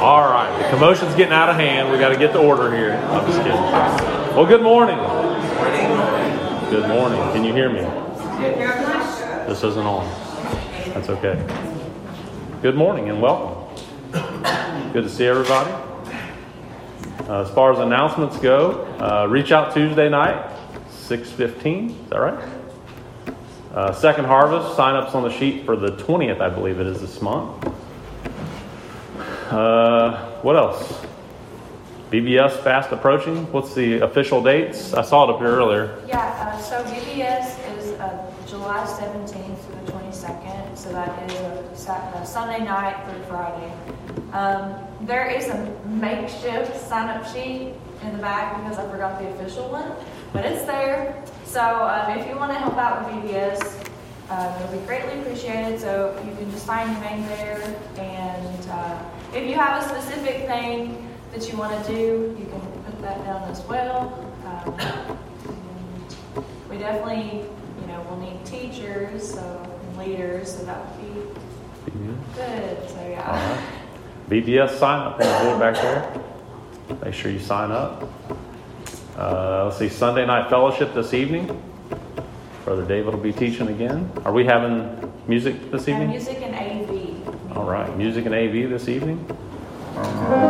All right, the commotion's getting out of hand. We got to get the order here. I'm just kidding. Well, good morning. Good morning. Can you hear me? This isn't on. That's okay. Good morning and welcome. Good to see everybody. Uh, as far as announcements go, uh, reach out Tuesday night, 6:15. Is that right? Uh, second harvest sign-ups on the sheet for the 20th, I believe it is this month. Uh, what else? VBS fast approaching. What's the official dates? I saw it up here earlier. Yeah, uh, so VBS is uh, July 17th through the 22nd, so that is a, a Sunday night through Friday. Um, there is a makeshift sign-up sheet in the back because I forgot the official one, but it's there. So um, if you want to help out with VBS, um, it would be greatly appreciated. So you can just sign your name there, and uh, if you have a specific thing that you want to do, you can put that down as well. Um, we definitely, you know, we'll need teachers, so and leaders, so that would be good. So yeah. right. VBS sign up on the board back there. Make sure you sign up. Uh, let's see, Sunday night fellowship this evening. Brother David will be teaching again. Are we having music this evening? music and AV. All right, music and AV this evening. Uh,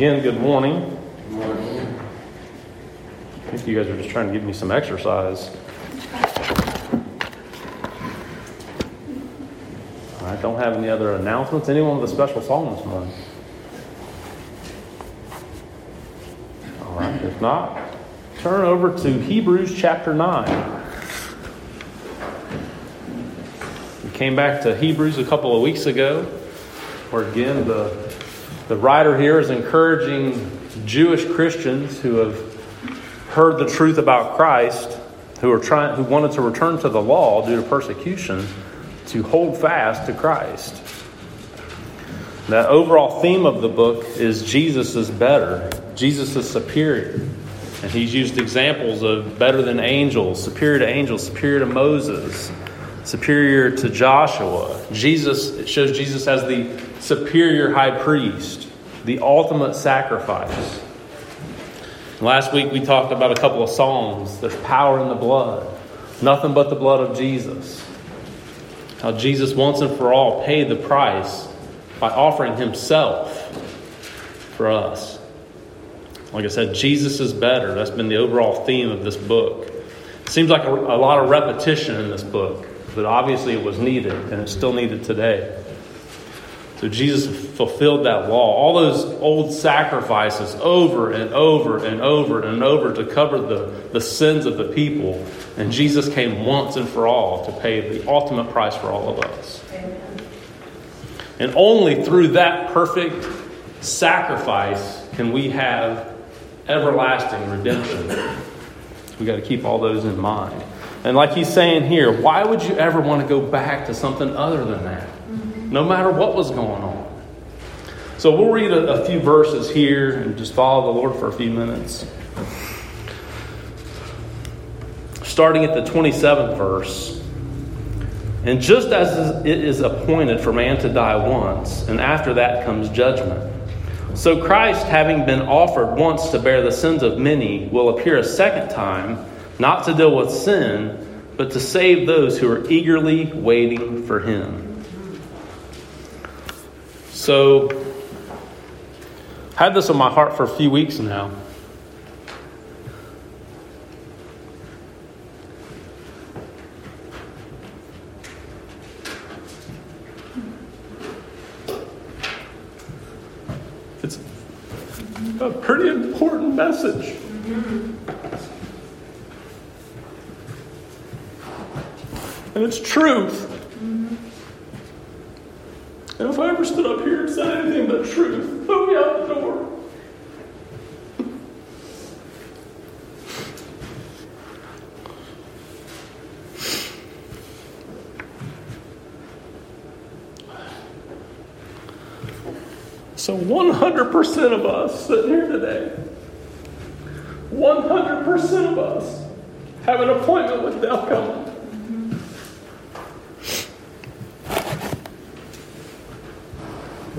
Again, good morning. Good morning. I think you guys are just trying to give me some exercise. I don't have any other announcements. Anyone with a special song this morning? All right, if not, turn over to Hebrews chapter 9. We came back to Hebrews a couple of weeks ago, where again the the writer here is encouraging Jewish Christians who have heard the truth about Christ, who are trying, who wanted to return to the law due to persecution, to hold fast to Christ. The overall theme of the book is Jesus is better, Jesus is superior. And he's used examples of better than angels, superior to angels, superior to Moses, superior to Joshua. Jesus, it shows Jesus as the superior high priest, the ultimate sacrifice. Last week we talked about a couple of Psalms. There's power in the blood, nothing but the blood of Jesus. How Jesus once and for all paid the price by offering himself for us. Like I said, Jesus is better. That's been the overall theme of this book. It seems like a, a lot of repetition in this book, but obviously it was needed, and it's still needed today. So Jesus fulfilled that law. All those old sacrifices over and over and over and over to cover the, the sins of the people. And Jesus came once and for all to pay the ultimate price for all of us. Amen. And only through that perfect sacrifice can we have everlasting redemption. We got to keep all those in mind. And like he's saying here, why would you ever want to go back to something other than that? No matter what was going on. So we'll read a, a few verses here and just follow the Lord for a few minutes. Starting at the 27th verse. And just as it is appointed for man to die once, and after that comes judgment. So Christ, having been offered once to bear the sins of many, will appear a second time, not to deal with sin, but to save those who are eagerly waiting for him. So, had this on my heart for a few weeks now. It's a pretty important message. And it's truth. And I ever stood up here and said anything but truth, put me out the door. So 100% of us sitting here today, 100% of us have an appointment with coming.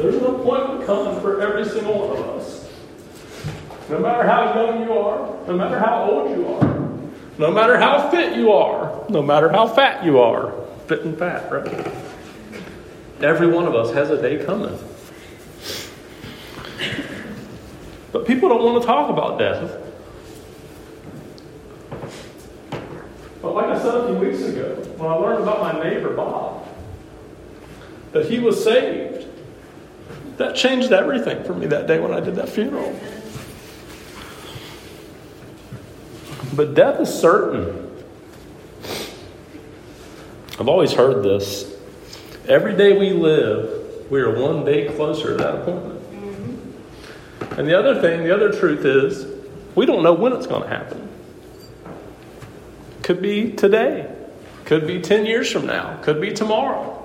There's an appointment coming for every single one of us. No matter how young you are, no matter how old you are, no matter how fit you are, no matter how fat you are, fit and fat, right? Every one of us has a day coming. But people don't want to talk about death. But like I said a few weeks ago, when I learned about my neighbor Bob, that he was saved that changed everything for me that day when I did that funeral. But death is certain. I've always heard this. Every day we live, we are one day closer to that appointment. And the other thing, the other truth is, we don't know when it's going to happen. Could be today, could be 10 years from now, could be tomorrow.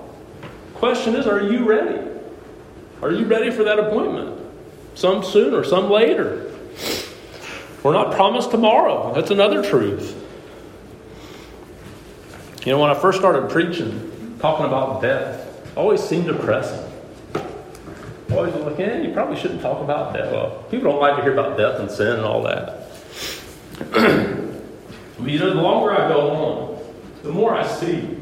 Question is, are you ready? Are you ready for that appointment? Some sooner, some later. We're not promised tomorrow. That's another truth. You know, when I first started preaching, talking about death, always seemed depressing. Always like, yeah, you probably shouldn't talk about death. Well, people don't like to hear about death and sin and all that. but you know, the longer I go on, the more I see.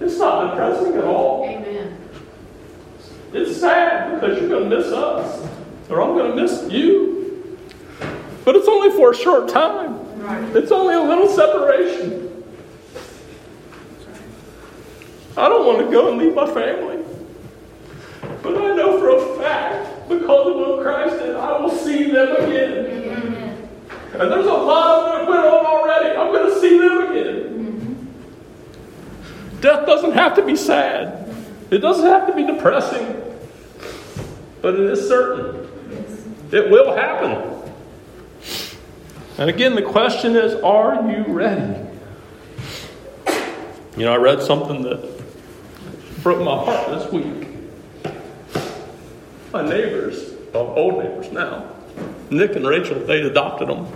It's not depressing at all. Amen. It's sad because you're going to miss us. or I'm going to miss you. But it's only for a short time. It's only a little separation. I don't want to go and leave my family. But I know for a fact, because of what Christ did, I will see them again. And there's a lot that went on already. I'm going to see them again. Mm-hmm. Death doesn't have to be sad. It doesn't have to be depressing. But it is certain. It will happen. And again, the question is are you ready? You know, I read something that broke my heart this week. My neighbors, well, old neighbors now, Nick and Rachel, they adopted them.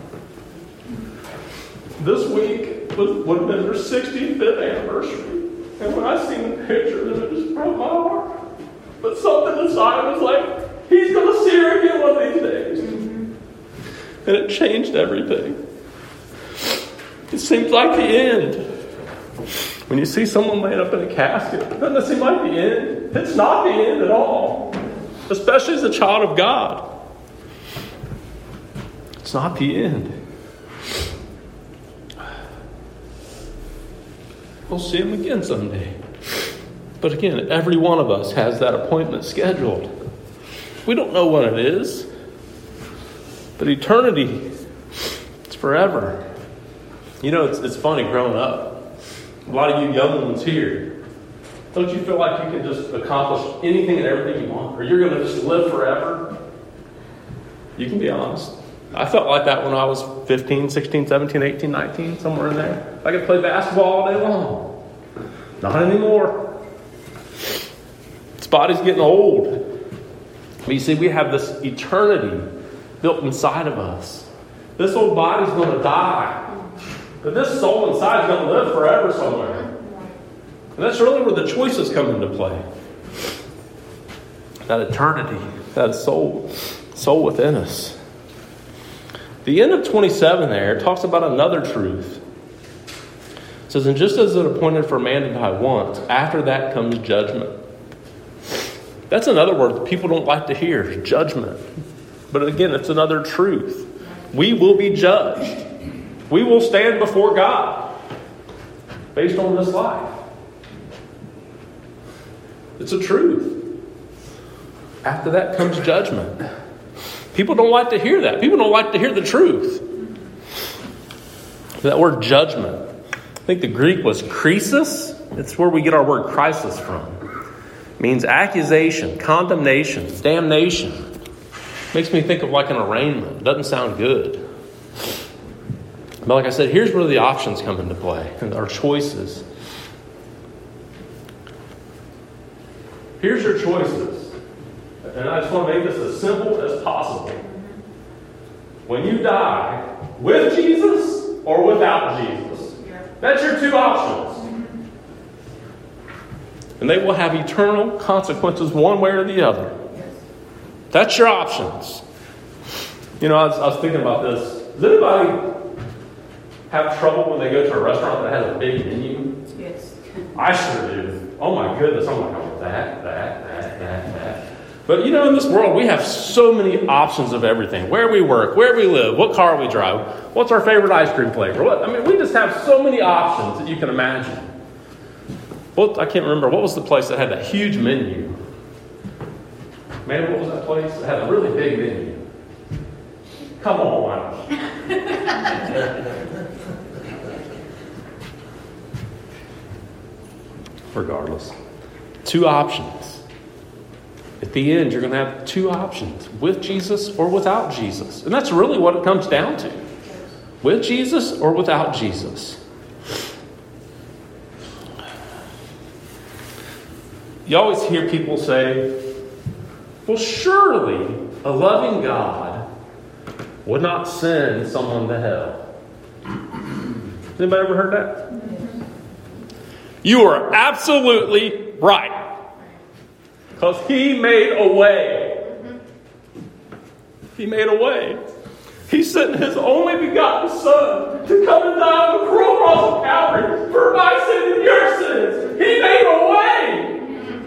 This week was, would have been their 65th anniversary. And when I seen the pictures, it just broke my heart. But something inside was like, he's going to see her again one of these days. And it changed everything. It seems like the end. When you see someone laying up in a casket, doesn't it seem like the end? It's not the end at all, especially as a child of God. It's not the end. We'll see him again someday. But again, every one of us has that appointment scheduled. We don't know when it is, but eternity, it's forever. You know, it's, it's funny growing up. A lot of you young ones here, don't you feel like you can just accomplish anything and everything you want? Or you're going to just live forever? You can be honest. I felt like that when I was 15, 16, 17, 18, 19, somewhere in there. I could play basketball all day long. Not anymore. This body's getting old. But you see, we have this eternity built inside of us. This old body's going to die. But this soul inside is going to live forever somewhere. And that's really where the choices come into play. That eternity, that soul, soul within us. The end of 27 there talks about another truth. It says, And just as it appointed for man to die once, after that comes judgment. That's another word that people don't like to hear judgment. But again, it's another truth. We will be judged, we will stand before God based on this life. It's a truth. After that comes judgment. People don't like to hear that. People don't like to hear the truth. That word judgment, I think the Greek was krisis. It's where we get our word crisis from. It means accusation, condemnation, damnation. Makes me think of like an arraignment. Doesn't sound good. But like I said, here's where the options come into play and our choices. Here's your choices. And I just want to make this as simple as possible. When you die, with Jesus or without Jesus, that's your two options. And they will have eternal consequences one way or the other. That's your options. You know, I was, I was thinking about this. Does anybody have trouble when they go to a restaurant that has a big menu? Yes. I sure do. Oh my goodness, I'm like, oh, that, that, that, that, that. But you know, in this world, we have so many options of everything where we work, where we live, what car we drive, what's our favorite ice cream flavor. What, I mean, we just have so many options that you can imagine. What, I can't remember, what was the place that had that huge menu? Man, what was that place? that had a really big menu. Come on. Regardless, two options. At the end, you're going to have two options with Jesus or without Jesus. And that's really what it comes down to with Jesus or without Jesus. You always hear people say, well, surely a loving God would not send someone to hell. Anybody ever heard that? You are absolutely right. Because he made a way. He made a way. He sent his only begotten Son to come and die on the cruel cross of Calvary for my sin and your sins. He made a way.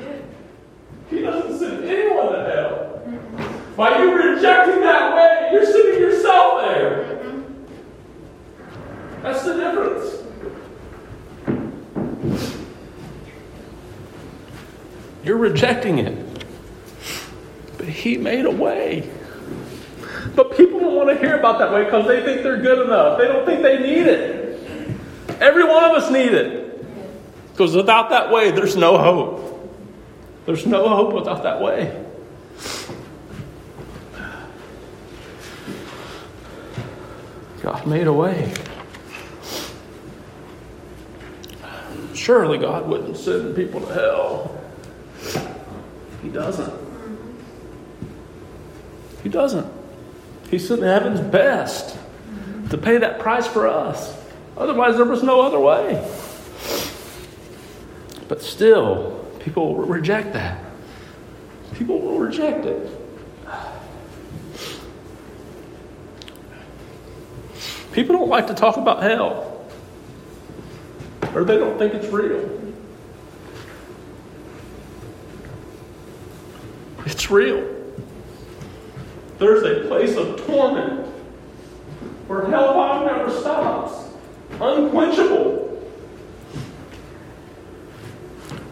He doesn't send anyone to hell. By you rejecting that way, you're sending yourself there. That's the difference. You're rejecting it. But He made a way. But people don't want to hear about that way because they think they're good enough. They don't think they need it. Every one of us need it. Because without that way, there's no hope. There's no hope without that way. God made a way. Surely God wouldn't send people to hell. He doesn't. He doesn't. He sent heaven's best to pay that price for us. Otherwise, there was no other way. But still, people will reject that. People will reject it. People don't like to talk about hell, or they don't think it's real. It's real. There's a place of torment where hellfire never stops, unquenchable.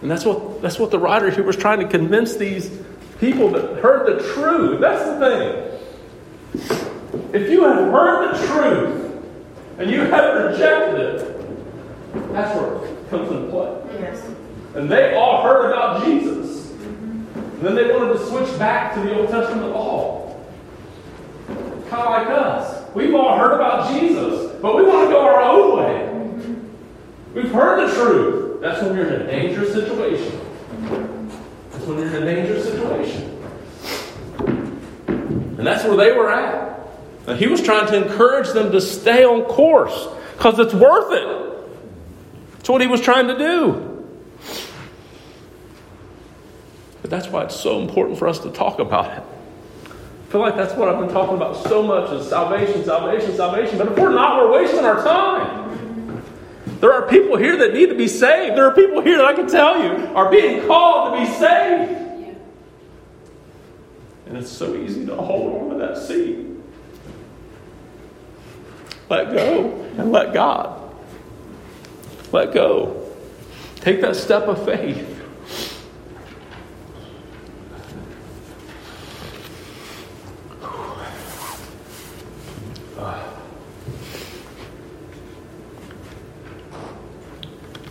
And that's what, that's what the writer here was trying to convince these people that heard the truth. That's the thing. If you have heard the truth and you have rejected it, that's where it comes into play. Yes. And they all heard about Jesus. Then they wanted to switch back to the Old Testament law. Kind of like us. We've all heard about Jesus, but we want to go our own way. We've heard the truth. That's when you're in a dangerous situation. That's when you're in a dangerous situation. And that's where they were at. And he was trying to encourage them to stay on course because it's worth it. That's what he was trying to do. But that's why it's so important for us to talk about it. I feel like that's what I've been talking about so much is salvation, salvation, salvation. But if we're not, we're wasting our time. There are people here that need to be saved. There are people here that I can tell you are being called to be saved. And it's so easy to hold on to that seat. Let go and let God. Let go. Take that step of faith.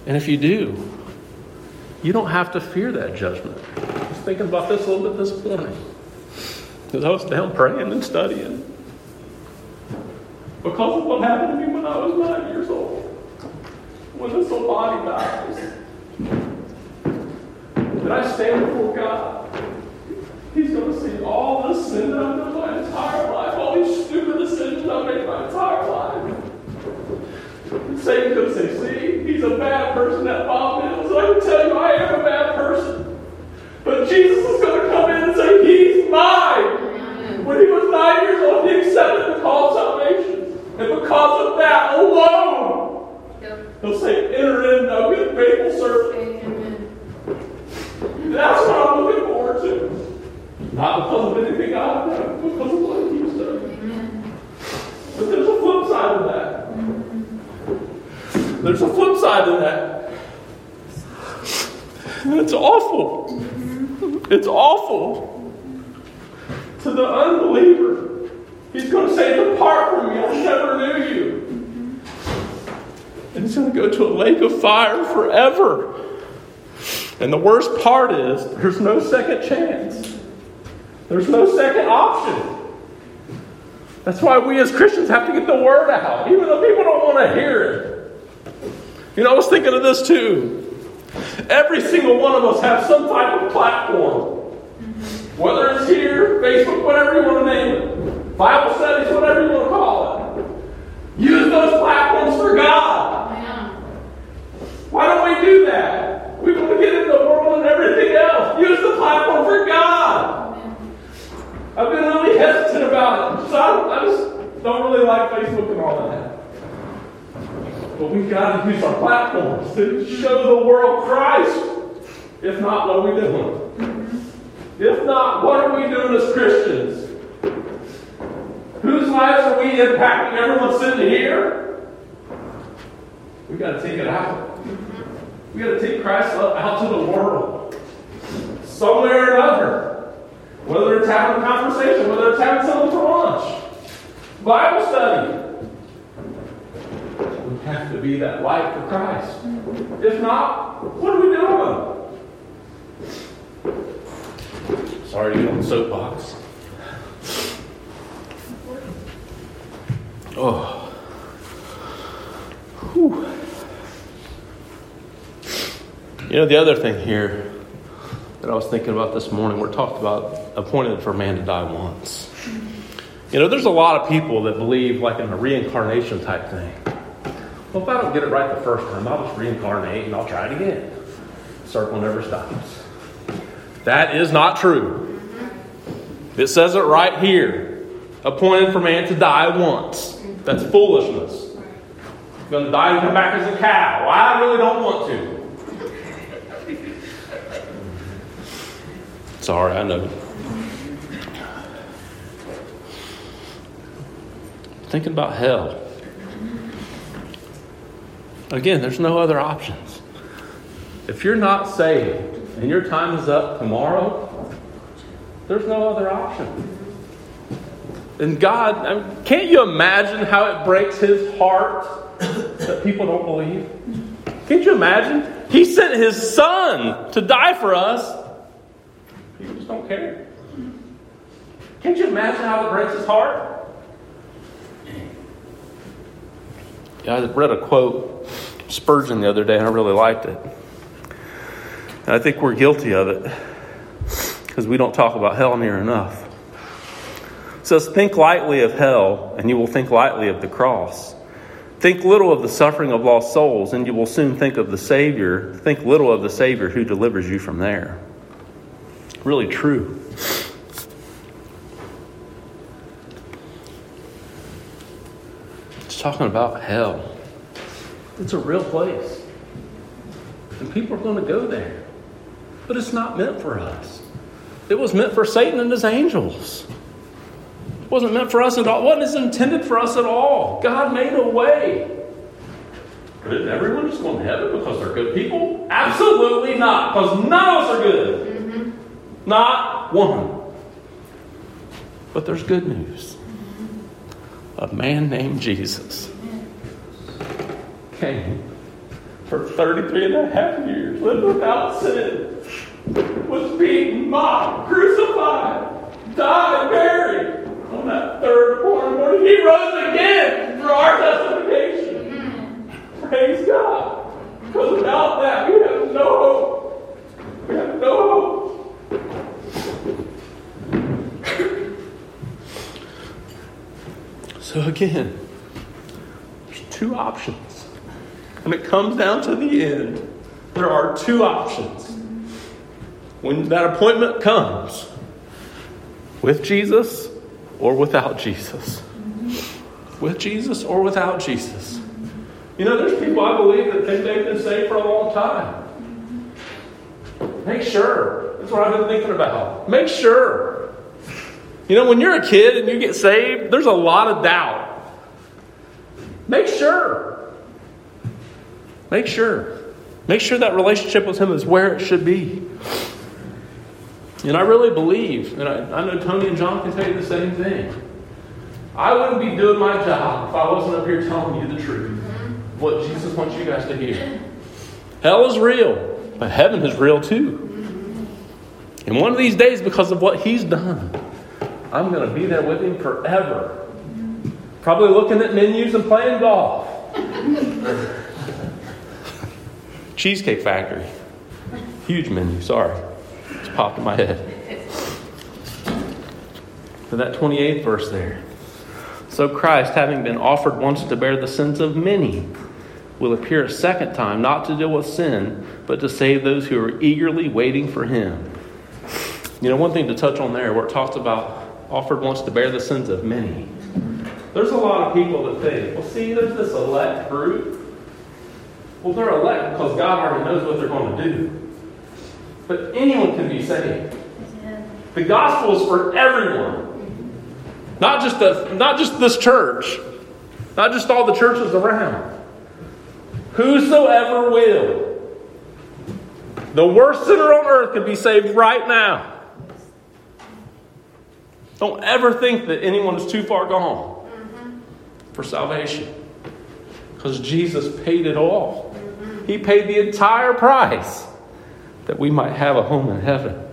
And if you do, you don't have to fear that judgment. I was thinking about this a little bit this morning. Because I was down praying and studying. Because of what happened to me when I was nine years old. When this little body dies. Did I stand before God? He's going to see all the sin that I've done my entire life, all these stupid decisions I've made my entire life. Satan could say, a bad person, that Bob Mills. I can tell you, I am a bad person. But Jesus is going to come in and say, he's mine. When he was nine years old, he accepted the call of salvation. And because of that alone, he'll say, enter in, thou good faithful servant. That's what I'm looking forward to. Not because of anything I've done, because of what he's done. But there's a flip side of that. There's a flip side to that. It's awful. It's awful. To the unbeliever, he's going to say, Depart from me, I never knew you. And he's going to go to a lake of fire forever. And the worst part is, there's no second chance. There's no second option. That's why we as Christians have to get the word out, even though people don't want to hear it. You know, I was thinking of this too. Every single one of us have some type of platform. Whether it's here, Facebook, whatever you want to name it, Bible studies, whatever you want to call it. Use those platforms for God. Why don't we do that? We want to get into the world and everything else. Use the platform for God. I've been really hesitant about it. So I, I just don't really like Facebook and all that. But we've got to use our platforms to show the world Christ. If not, what are we doing? If not, what are we doing as Christians? Whose lives are we impacting? Everyone sitting here? We got to take it out. We got to take Christ out to the world. somewhere or another. Whether it's having a conversation, whether it's having something for lunch, Bible study. Have to be that light for Christ. If not, what are we doing? Sorry to on the soapbox. Oh. Whew. You know, the other thing here that I was thinking about this morning, we're talking about appointed for man to die once. You know, there's a lot of people that believe like in a reincarnation type thing. Well, if I don't get it right the first time, I'll just reincarnate and I'll try it again. Circle never stops. That is not true. It says it right here. Appointed for man to die once. That's foolishness. I'm going to die and come back as a cow. Well, I really don't want to. Sorry, I know. Thinking about hell. Again, there's no other options. If you're not saved and your time is up tomorrow, there's no other option. And God, I mean, can't you imagine how it breaks his heart that people don't believe? Can't you imagine? He sent his son to die for us. People just don't care. Can't you imagine how it breaks his heart? Yeah, I read a quote, Spurgeon, the other day, and I really liked it. And I think we're guilty of it because we don't talk about hell near enough. It says, Think lightly of hell, and you will think lightly of the cross. Think little of the suffering of lost souls, and you will soon think of the Savior. Think little of the Savior who delivers you from there. Really true. Talking about hell. It's a real place. And people are going to go there. But it's not meant for us. It was meant for Satan and his angels. It wasn't meant for us at all. It wasn't intended for us at all. God made a way. But isn't everyone just going to heaven because they're good people? Absolutely not, because none of us are good. Mm-hmm. Not one. But there's good news. A man named Jesus came for 33 and a half years, lived without sin, was beaten, mocked, crucified, died, buried. On that third morning, he rose again for our justification. Praise God. Because without that, we have no hope. We have no hope. So again, there's two options. When it comes down to the end, there are two options. When that appointment comes, with Jesus or without Jesus. With Jesus or without Jesus. You know, there's people I believe that think they've been saved for a long time. Make sure. That's what I've been thinking about. Make sure. You know, when you're a kid and you get saved, there's a lot of doubt. Make sure. Make sure. Make sure that relationship with Him is where it should be. And I really believe, and I, I know Tony and John can tell you the same thing. I wouldn't be doing my job if I wasn't up here telling you the truth. What Jesus wants you guys to hear. Hell is real, but heaven is real too. And one of these days, because of what He's done, I'm going to be there with Him forever. Probably looking at menus and playing golf. Cheesecake Factory. Huge menu, sorry. It's popped in my head. For that 28th verse there. So Christ, having been offered once to bear the sins of many, will appear a second time, not to deal with sin, but to save those who are eagerly waiting for him. You know, one thing to touch on there, where it talks about offered once to bear the sins of many. There's a lot of people that think, well, see, there's this elect group well, they're elect because God already knows what they're going to do. But anyone can be saved. The gospel is for everyone. Not just, the, not just this church, not just all the churches around. Whosoever will. The worst sinner on earth can be saved right now. Don't ever think that anyone is too far gone for salvation. Because Jesus paid it all. He paid the entire price that we might have a home in heaven.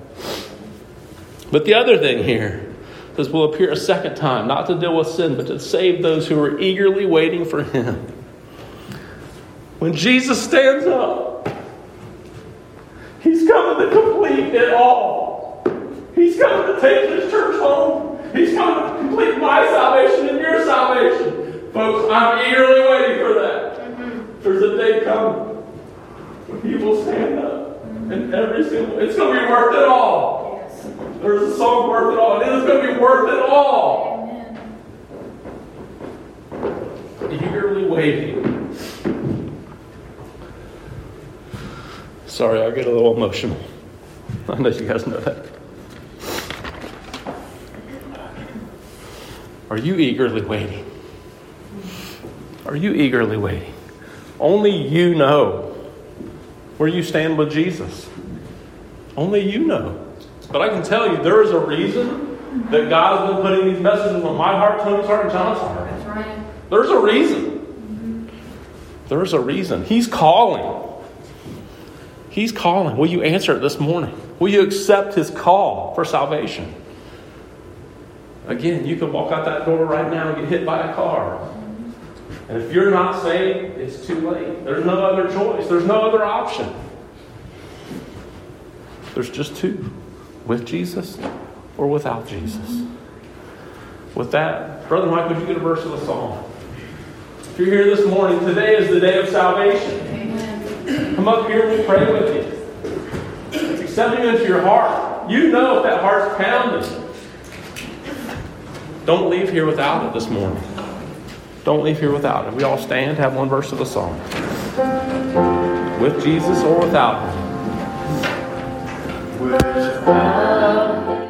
But the other thing here this will appear a second time, not to deal with sin, but to save those who are eagerly waiting for him. When Jesus stands up, he's coming to complete it all. He's coming to take this church home. He's coming to complete my salvation and your salvation. Folks, I'm eagerly waiting for that. Mm-hmm. There's a day coming when he will stand up and every single it's going to be worth it all. There's a song worth it all. And it is going to be worth it all. Eagerly waiting. Sorry, I get a little emotional. I know you guys know that. Are you eagerly waiting? Are you eagerly waiting? Only you know where you stand with Jesus. Only you know. But I can tell you, there is a reason that God has been putting these messages on my heart, Tony's heart, and John's heart. That's right. There's a reason. There's a reason. He's calling. He's calling. Will you answer it this morning? Will you accept his call for salvation? Again, you can walk out that door right now and get hit by a car. And if you're not saved, it's too late. There's no other choice, there's no other option. There's just two with Jesus or without Jesus. With that, Brother Mike, would you get a verse of the song? If you're here this morning, today is the day of salvation. Amen. Come up here and we'll pray with you. Accept Him into your heart. You know if that heart's pounding. Don't leave here without it this morning. Don't leave here without it. We all stand, have one verse of the song. With Jesus or without Him. Without